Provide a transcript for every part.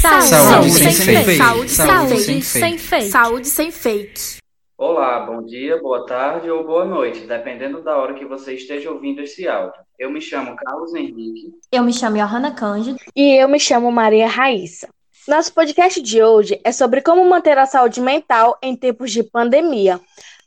Saúde, saúde sem, sem fake. Saúde, saúde sem, sem fake. Saúde sem fake. Olá, bom dia, boa tarde ou boa noite, dependendo da hora que você esteja ouvindo esse áudio. Eu me chamo Carlos Henrique. Eu me chamo Johanna Cândido. E eu me chamo Maria Raíssa. Nosso podcast de hoje é sobre como manter a saúde mental em tempos de pandemia.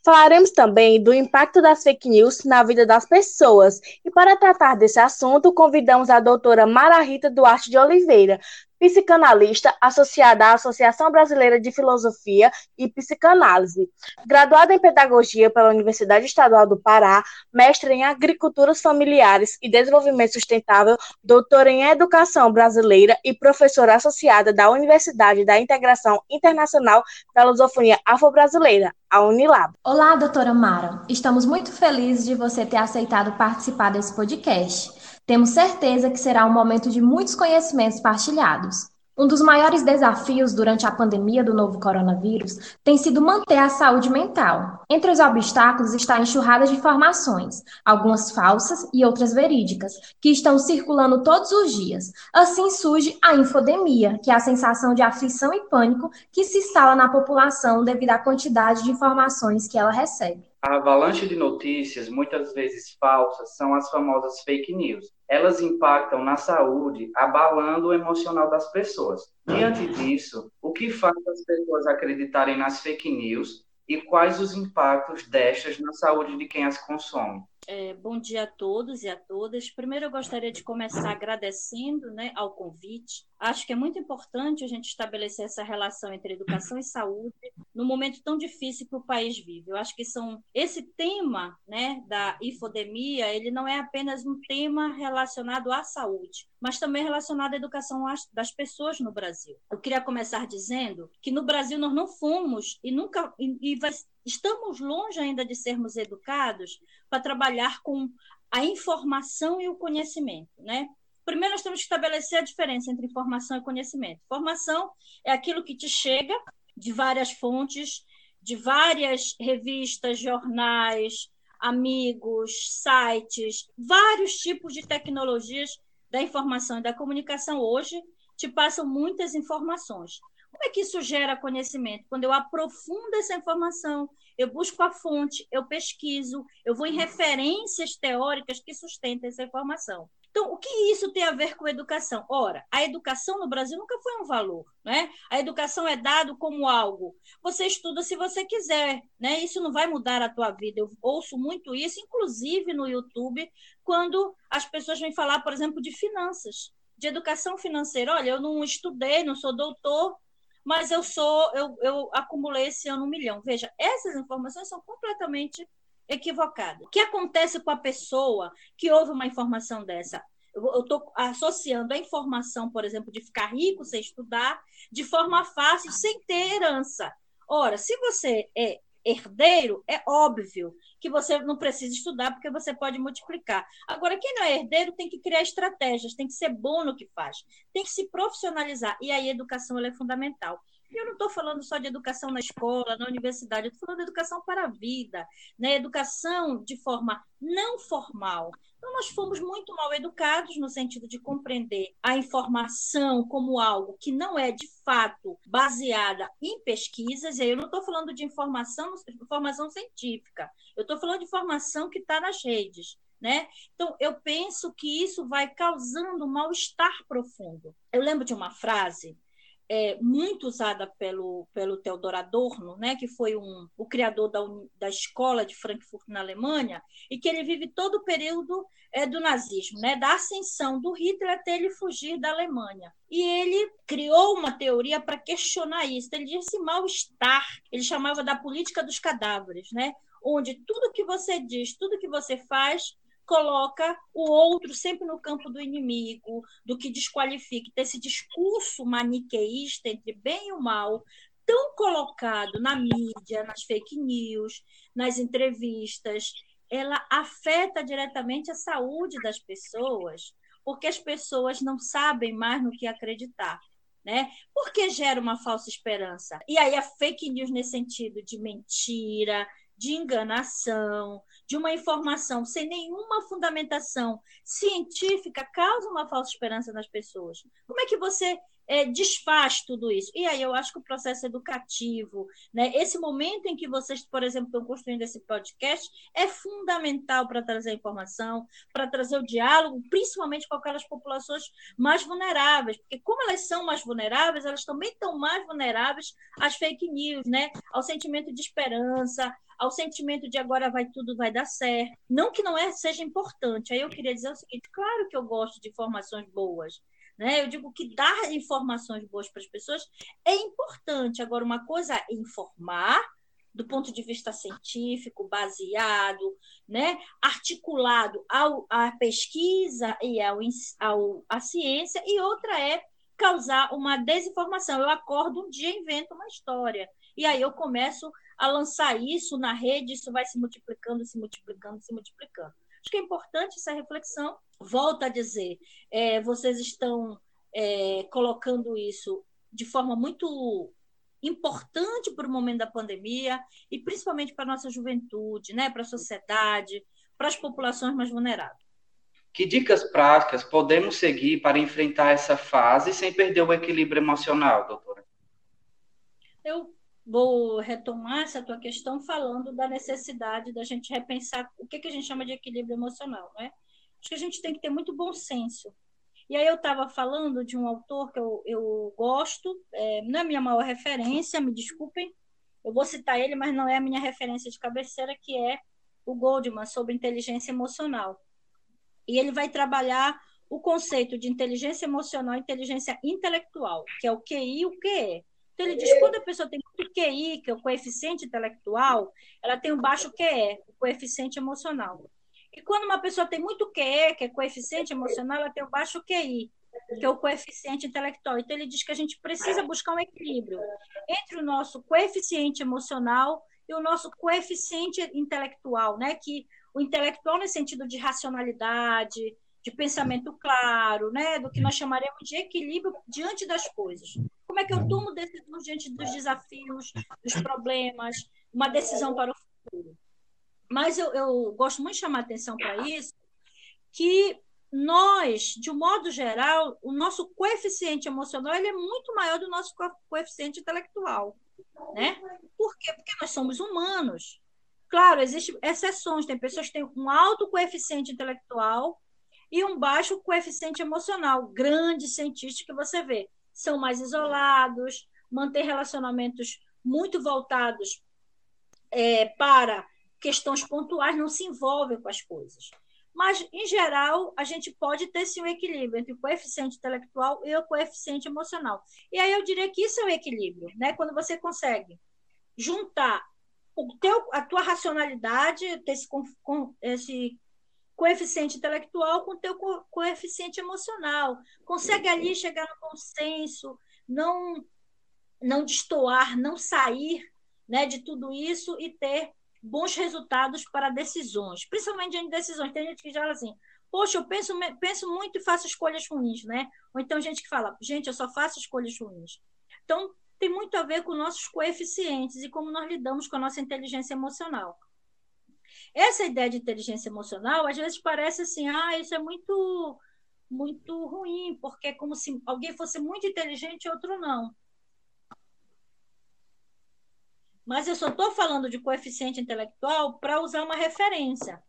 Falaremos também do impacto das fake news na vida das pessoas. E para tratar desse assunto, convidamos a doutora Mara Rita Duarte de Oliveira, psicanalista associada à Associação Brasileira de Filosofia e Psicanálise. Graduada em Pedagogia pela Universidade Estadual do Pará, mestre em Agriculturas Familiares e Desenvolvimento Sustentável, doutora em Educação Brasileira e professora associada da Universidade da Integração Internacional da Lusofonia Afro-Brasileira, a Unilab. Olá, doutora Mara. Estamos muito felizes de você ter aceitado participar desse podcast. Temos certeza que será um momento de muitos conhecimentos partilhados. Um dos maiores desafios durante a pandemia do novo coronavírus tem sido manter a saúde mental. Entre os obstáculos está a enxurrada de informações, algumas falsas e outras verídicas, que estão circulando todos os dias. Assim surge a infodemia, que é a sensação de aflição e pânico que se instala na população devido à quantidade de informações que ela recebe. A avalanche de notícias, muitas vezes falsas, são as famosas fake news. Elas impactam na saúde, abalando o emocional das pessoas. Diante disso, o que faz as pessoas acreditarem nas fake news e quais os impactos destas na saúde de quem as consome? É, bom dia a todos e a todas. Primeiro, eu gostaria de começar agradecendo né, ao convite. Acho que é muito importante a gente estabelecer essa relação entre educação e saúde no momento tão difícil que o país vive. Eu acho que são esse tema né, da infodemia, ele não é apenas um tema relacionado à saúde, mas também relacionado à educação das pessoas no Brasil. Eu queria começar dizendo que no Brasil nós não fomos e nunca e, e vai, estamos longe ainda de sermos educados para trabalhar com a informação e o conhecimento, né? Primeiro, nós temos que estabelecer a diferença entre informação e conhecimento. Informação é aquilo que te chega de várias fontes, de várias revistas, jornais, amigos, sites, vários tipos de tecnologias da informação e da comunicação hoje te passam muitas informações. Como é que isso gera conhecimento? Quando eu aprofundo essa informação, eu busco a fonte, eu pesquiso, eu vou em referências teóricas que sustentem essa informação. Então, o que isso tem a ver com educação? Ora, a educação no Brasil nunca foi um valor, né? A educação é dado como algo. Você estuda se você quiser, né? Isso não vai mudar a tua vida. Eu ouço muito isso, inclusive no YouTube, quando as pessoas vêm falar, por exemplo, de finanças, de educação financeira. Olha, eu não estudei, não sou doutor, mas eu sou, eu, eu acumulei esse ano um milhão. Veja, essas informações são completamente equivocadas. O que acontece com a pessoa que ouve uma informação dessa? Eu estou associando a informação, por exemplo, de ficar rico sem estudar, de forma fácil, sem ter herança. Ora, se você é herdeiro, é óbvio que você não precisa estudar, porque você pode multiplicar. Agora, quem não é herdeiro tem que criar estratégias, tem que ser bom no que faz, tem que se profissionalizar. E aí a educação é fundamental. Eu não estou falando só de educação na escola, na universidade, eu estou falando de educação para a vida, né? educação de forma não formal. Então, nós fomos muito mal educados no sentido de compreender a informação como algo que não é, de fato, baseada em pesquisas. E aí eu não estou falando de informação, informação científica, eu estou falando de informação que está nas redes. Né? Então, eu penso que isso vai causando um mal-estar profundo. Eu lembro de uma frase é, muito usada pelo, pelo Theodor Adorno, né, que foi um, o criador da, da escola de Frankfurt na Alemanha, e que ele vive todo o período é, do nazismo, né, da ascensão do Hitler até ele fugir da Alemanha. E ele criou uma teoria para questionar isso. Então, ele disse mal-estar, ele chamava da política dos cadáveres, né, onde tudo que você diz, tudo que você faz coloca o outro sempre no campo do inimigo, do que desqualifica. Então, esse discurso maniqueísta entre bem e o mal, tão colocado na mídia, nas fake news, nas entrevistas, ela afeta diretamente a saúde das pessoas, porque as pessoas não sabem mais no que acreditar. Né? Porque gera uma falsa esperança. E aí a fake news nesse sentido de mentira, de enganação, de uma informação sem nenhuma fundamentação científica causa uma falsa esperança nas pessoas. Como é que você é, desfaz tudo isso. E aí eu acho que o processo educativo, né, esse momento em que vocês, por exemplo, estão construindo esse podcast, é fundamental para trazer informação, para trazer o diálogo, principalmente com aquelas populações mais vulneráveis, porque como elas são mais vulneráveis, elas também estão mais vulneráveis às fake news, né, ao sentimento de esperança, ao sentimento de agora vai tudo vai dar certo. Não que não é, seja importante. Aí eu queria dizer o seguinte: claro que eu gosto de informações boas. Né? Eu digo que dar informações boas para as pessoas é importante. Agora, uma coisa é informar do ponto de vista científico, baseado, né, articulado ao, à pesquisa e ao, ao, à ciência, e outra é causar uma desinformação. Eu acordo um dia, invento uma história, e aí eu começo a lançar isso na rede, isso vai se multiplicando, se multiplicando, se multiplicando. Acho que é importante essa reflexão. Volto a dizer, é, vocês estão é, colocando isso de forma muito importante para o momento da pandemia e principalmente para a nossa juventude, né, para a sociedade, para as populações mais vulneráveis. Que dicas práticas podemos seguir para enfrentar essa fase sem perder o equilíbrio emocional, doutora? Eu vou retomar essa tua questão falando da necessidade da gente repensar o que, que a gente chama de equilíbrio emocional, né? Acho que a gente tem que ter muito bom senso. E aí eu estava falando de um autor que eu, eu gosto, é, não é minha maior referência, me desculpem, eu vou citar ele, mas não é a minha referência de cabeceira, que é o Goldman, sobre inteligência emocional. E ele vai trabalhar o conceito de inteligência emocional e inteligência intelectual, que é o QI e o QE. Então, ele diz que quando a pessoa tem muito QI, que é o coeficiente intelectual, ela tem um baixo QE, o coeficiente emocional. E quando uma pessoa tem muito QE, que é coeficiente emocional, ela tem um baixo QI, que é o coeficiente intelectual. Então, ele diz que a gente precisa buscar um equilíbrio entre o nosso coeficiente emocional e o nosso coeficiente intelectual, né? Que o intelectual no sentido de racionalidade, de pensamento claro, né? Do que nós chamaremos de equilíbrio diante das coisas. Como é que eu tomo decisões diante dos desafios, dos problemas, uma decisão para o futuro? Mas eu, eu gosto muito de chamar atenção para isso, que nós, de um modo geral, o nosso coeficiente emocional ele é muito maior do nosso coeficiente intelectual. Né? Por quê? Porque nós somos humanos. Claro, existem exceções, tem pessoas que têm um alto coeficiente intelectual e um baixo coeficiente emocional. Grandes cientistas que você vê são mais isolados, mantêm relacionamentos muito voltados é, para questões pontuais, não se envolvem com as coisas. Mas, em geral, a gente pode ter sim um equilíbrio entre o coeficiente intelectual e o coeficiente emocional. E aí eu diria que isso é o equilíbrio, né? Quando você consegue juntar o teu, a tua racionalidade, esse, esse coeficiente intelectual com o teu coeficiente emocional. Consegue ali chegar no consenso, não não destoar, não sair né, de tudo isso e ter bons resultados para decisões, principalmente em decisões. Tem gente que já fala assim, poxa, eu penso, penso muito e faço escolhas ruins, né? Ou então gente que fala, gente, eu só faço escolhas ruins. Então, tem muito a ver com nossos coeficientes e como nós lidamos com a nossa inteligência emocional. Essa ideia de inteligência emocional, às vezes parece assim, ah, isso é muito muito ruim, porque é como se alguém fosse muito inteligente e outro não. Mas eu só estou falando de coeficiente intelectual para usar uma referência,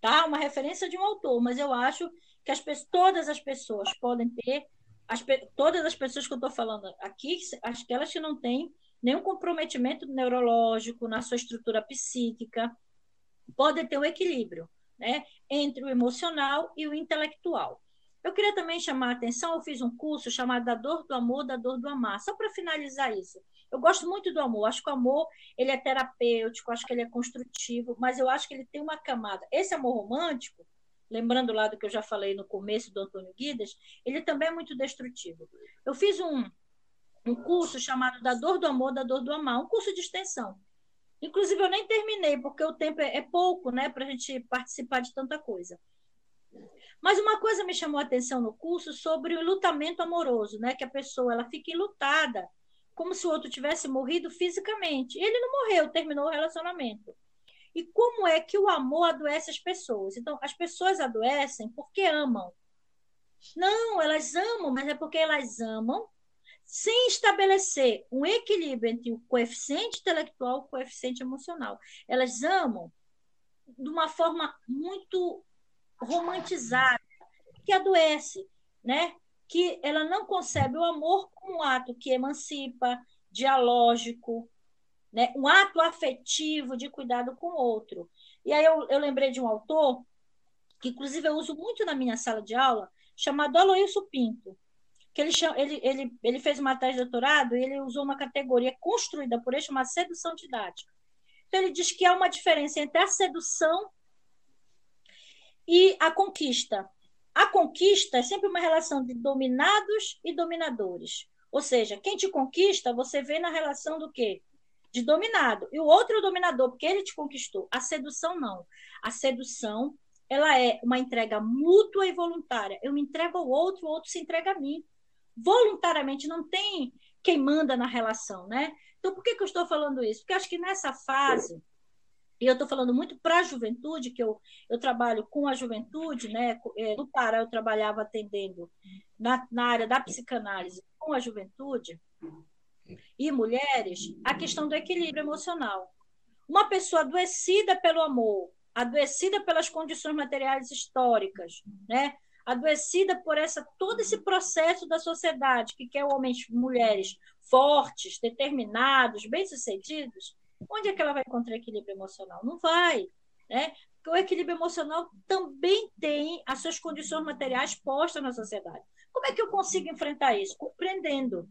tá? Uma referência de um autor, mas eu acho que as, todas as pessoas podem ter, as, todas as pessoas que eu estou falando aqui, aquelas que não têm nenhum comprometimento neurológico na sua estrutura psíquica, podem ter um equilíbrio né, entre o emocional e o intelectual. Eu queria também chamar a atenção, eu fiz um curso chamado Da Dor do Amor, da Dor do Amar, só para finalizar isso. Eu gosto muito do amor, acho que o amor ele é terapêutico, acho que ele é construtivo, mas eu acho que ele tem uma camada. Esse amor romântico, lembrando lá do que eu já falei no começo do Antônio Guidas, ele também é muito destrutivo. Eu fiz um, um curso chamado Da Dor do Amor, da Dor do Amar, um curso de extensão. Inclusive, eu nem terminei, porque o tempo é, é pouco né, para a gente participar de tanta coisa. Mas uma coisa me chamou a atenção no curso sobre o lutamento amoroso, né? Que a pessoa ela fica enlutada, como se o outro tivesse morrido fisicamente. Ele não morreu, terminou o relacionamento. E como é que o amor adoece as pessoas? Então, as pessoas adoecem porque amam. Não, elas amam, mas é porque elas amam sem estabelecer um equilíbrio entre o coeficiente intelectual e o coeficiente emocional. Elas amam de uma forma muito romantizada, que adoece, né? que ela não concebe o amor como um ato que emancipa, dialógico, né? um ato afetivo de cuidado com o outro. E aí eu, eu lembrei de um autor, que inclusive eu uso muito na minha sala de aula, chamado Aloysio Pinto, que ele, ele, ele, ele fez uma tese de doutorado e ele usou uma categoria construída por ele chamada sedução didática. Então, ele diz que há uma diferença entre a sedução e a conquista. A conquista é sempre uma relação de dominados e dominadores. Ou seja, quem te conquista, você vê na relação do quê? De dominado. E o outro é o dominador, porque ele te conquistou. A sedução, não. A sedução, ela é uma entrega mútua e voluntária. Eu me entrego ao outro, o outro se entrega a mim. Voluntariamente, não tem quem manda na relação, né? Então, por que, que eu estou falando isso? Porque acho que nessa fase e eu estou falando muito para a juventude, que eu, eu trabalho com a juventude, né? É, no Pará eu trabalhava atendendo na, na área da psicanálise com a juventude e mulheres, a questão do equilíbrio emocional. Uma pessoa adoecida pelo amor, adoecida pelas condições materiais históricas, né? Adoecida por essa todo esse processo da sociedade que quer homens, mulheres fortes, determinados, bem-sucedidos, onde é que ela vai encontrar equilíbrio emocional? Não vai. Né? Porque o equilíbrio emocional também tem as suas condições materiais postas na sociedade. Como é que eu consigo enfrentar isso? Compreendendo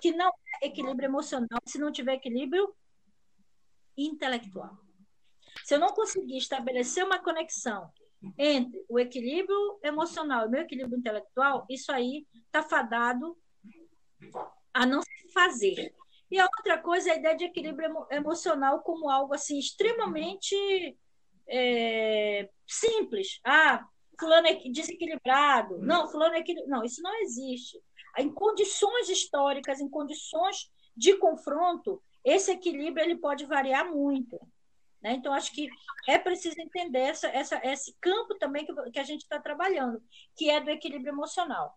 que não é equilíbrio emocional se não tiver equilíbrio intelectual. Se eu não conseguir estabelecer uma conexão entre o equilíbrio emocional e o meu equilíbrio intelectual, isso aí está fadado a não se fazer. E a outra coisa é a ideia de equilíbrio emocional como algo assim extremamente é, simples. Ah, fulano é desequilibrado. Não, fulano é equilibrado. Não, isso não existe. Em condições históricas, em condições de confronto, esse equilíbrio ele pode variar muito. Né? Então, acho que é preciso entender essa, essa, esse campo também que, que a gente está trabalhando, que é do equilíbrio emocional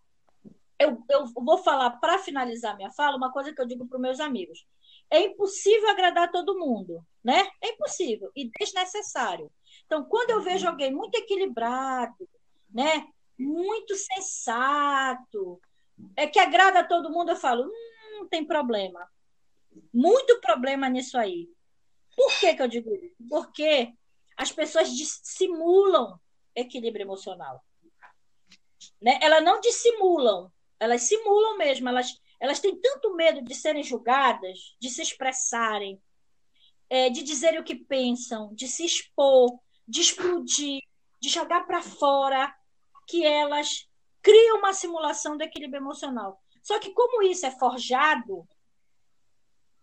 eu, eu vou falar, para finalizar minha fala, uma coisa que eu digo para meus amigos. É impossível agradar todo mundo, né? É impossível e desnecessário. Então, quando eu vejo alguém muito equilibrado, né? Muito sensato, é que agrada a todo mundo, eu falo, hum, não tem problema. Muito problema nisso aí. Por que, que eu digo isso? Porque as pessoas dissimulam equilíbrio emocional. Né? Elas não dissimulam, elas simulam mesmo, elas, elas têm tanto medo de serem julgadas, de se expressarem, é, de dizerem o que pensam, de se expor, de explodir, de jogar para fora, que elas criam uma simulação do equilíbrio emocional. Só que, como isso é forjado,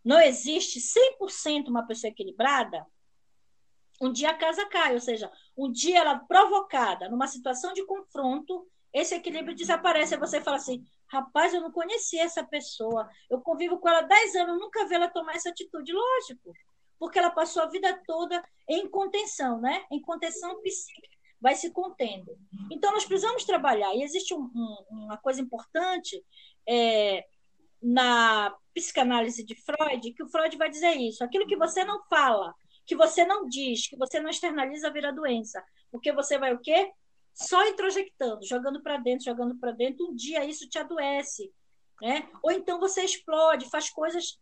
não existe 100% uma pessoa equilibrada, um dia a casa cai, ou seja, um dia ela provocada numa situação de confronto, esse equilíbrio desaparece. Aí você fala assim: rapaz, eu não conhecia essa pessoa, eu convivo com ela há 10 anos, nunca vi ela tomar essa atitude. Lógico, porque ela passou a vida toda em contenção, né? Em contenção psíquica, vai se contendo. Então, nós precisamos trabalhar. E existe um, um, uma coisa importante é, na psicanálise de Freud, que o Freud vai dizer isso: aquilo que você não fala, que você não diz, que você não externaliza, vira doença. Porque você vai o quê? só introjectando, jogando para dentro, jogando para dentro, um dia isso te adoece, né? Ou então você explode, faz coisas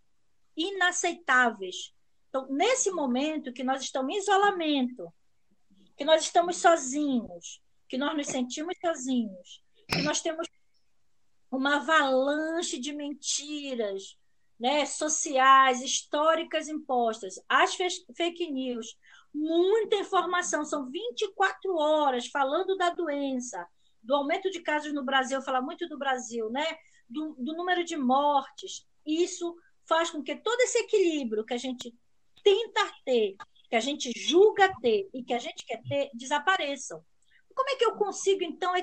inaceitáveis. Então, nesse momento que nós estamos em isolamento, que nós estamos sozinhos, que nós nos sentimos sozinhos, que nós temos uma avalanche de mentiras, né, sociais, históricas impostas, as fake news, muita informação, são 24 horas falando da doença, do aumento de casos no Brasil, falar muito do Brasil, né? Do, do, número de mortes. Isso faz com que todo esse equilíbrio que a gente tenta ter, que a gente julga ter e que a gente quer ter, desapareçam. Como é que eu consigo, então,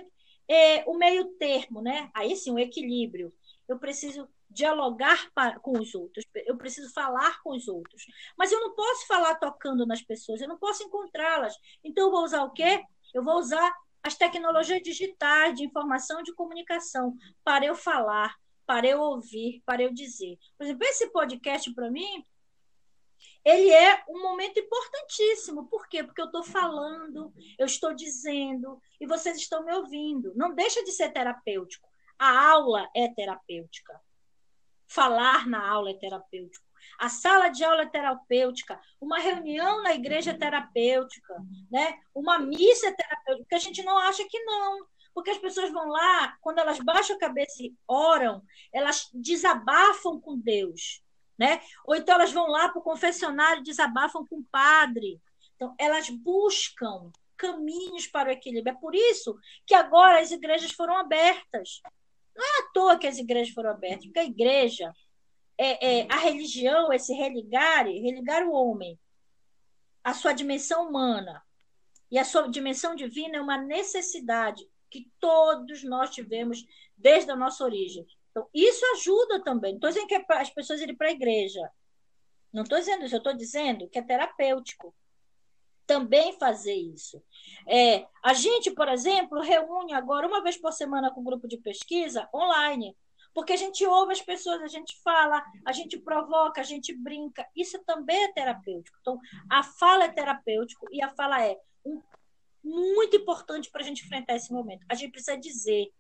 é, o meio termo, né? Aí sim, o equilíbrio. Eu preciso dialogar com os outros, eu preciso falar com os outros. Mas eu não posso falar tocando nas pessoas, eu não posso encontrá-las. Então eu vou usar o quê? Eu vou usar as tecnologias digitais de informação e de comunicação para eu falar, para eu ouvir, para eu dizer. Por exemplo, esse podcast, para mim, ele é um momento importantíssimo. Por quê? Porque eu estou falando, eu estou dizendo, e vocês estão me ouvindo. Não deixa de ser terapêutico. A aula é terapêutica. Falar na aula é terapêutico. A sala de aula é terapêutica, uma reunião na igreja é terapêutica, né? uma missa é terapêutica, porque a gente não acha que não. Porque as pessoas vão lá, quando elas baixam a cabeça e oram, elas desabafam com Deus. Né? Ou então elas vão lá para o confessionário e desabafam com o padre. Então, elas buscam caminhos para o equilíbrio. É por isso que agora as igrejas foram abertas. Não é à toa que as igrejas foram abertas, porque a igreja, é, é, a religião, esse religar, religar o homem, a sua dimensão humana e a sua dimensão divina é uma necessidade que todos nós tivemos desde a nossa origem. Então, isso ajuda também. Não estou dizendo que é as pessoas irem para a igreja. Não estou dizendo isso, eu estou dizendo que é terapêutico também fazer isso. É, a gente, por exemplo, reúne agora uma vez por semana com um grupo de pesquisa online, porque a gente ouve as pessoas, a gente fala, a gente provoca, a gente brinca. Isso também é terapêutico. Então, a fala é terapêutico e a fala é um, muito importante para a gente enfrentar esse momento. A gente precisa dizer,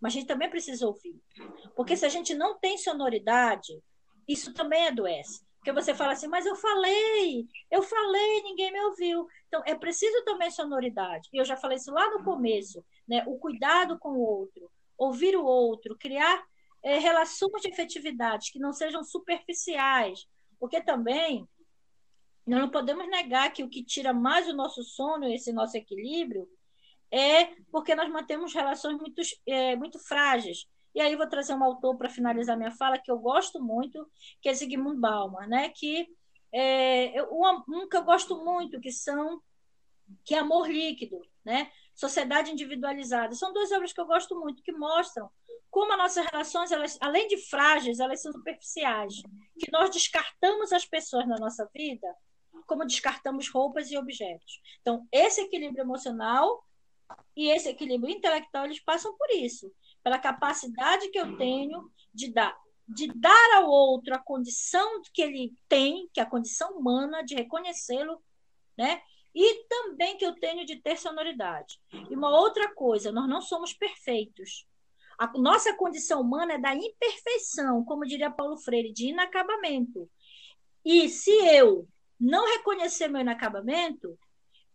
mas a gente também precisa ouvir. Porque se a gente não tem sonoridade, isso também adoece. Porque você fala assim, mas eu falei, eu falei, ninguém me ouviu. Então, é preciso também sonoridade. E eu já falei isso lá no começo, né? O cuidado com o outro, ouvir o outro, criar é, relações de efetividade que não sejam superficiais. Porque também nós não podemos negar que o que tira mais o nosso sono, esse nosso equilíbrio, é porque nós mantemos relações muito, é, muito frágeis. E aí vou trazer um autor para finalizar minha fala que eu gosto muito, que é Zygmunt Bauman, né? Que é, um, um que eu gosto muito, que são que é Amor Líquido, né? Sociedade Individualizada. São duas obras que eu gosto muito, que mostram como as nossas relações, elas, além de frágeis, elas são superficiais. Que nós descartamos as pessoas na nossa vida como descartamos roupas e objetos. Então, esse equilíbrio emocional e esse equilíbrio intelectual, eles passam por isso pela capacidade que eu tenho de dar de dar ao outro a condição que ele tem, que é a condição humana, de reconhecê-lo, né? E também que eu tenho de ter sonoridade. E uma outra coisa, nós não somos perfeitos. A nossa condição humana é da imperfeição, como diria Paulo Freire, de inacabamento. E se eu não reconhecer meu inacabamento,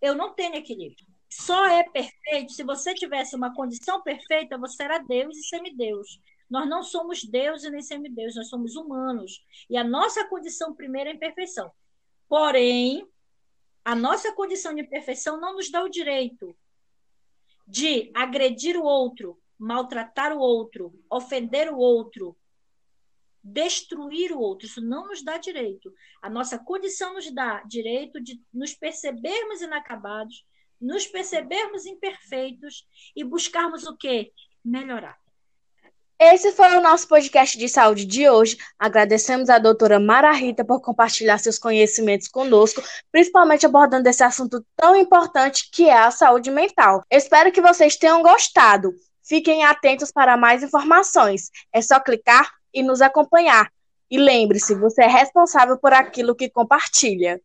eu não tenho equilíbrio só é perfeito se você tivesse uma condição perfeita, você era Deus e semideus. Nós não somos Deus e nem semideus, nós somos humanos. E a nossa condição primeira é imperfeição. Porém, a nossa condição de imperfeição não nos dá o direito de agredir o outro, maltratar o outro, ofender o outro, destruir o outro. Isso não nos dá direito. A nossa condição nos dá direito de nos percebermos inacabados nos percebermos imperfeitos e buscarmos o quê? Melhorar. Esse foi o nosso podcast de saúde de hoje. Agradecemos à doutora Mara Rita por compartilhar seus conhecimentos conosco, principalmente abordando esse assunto tão importante que é a saúde mental. Espero que vocês tenham gostado. Fiquem atentos para mais informações. É só clicar e nos acompanhar. E lembre-se, você é responsável por aquilo que compartilha.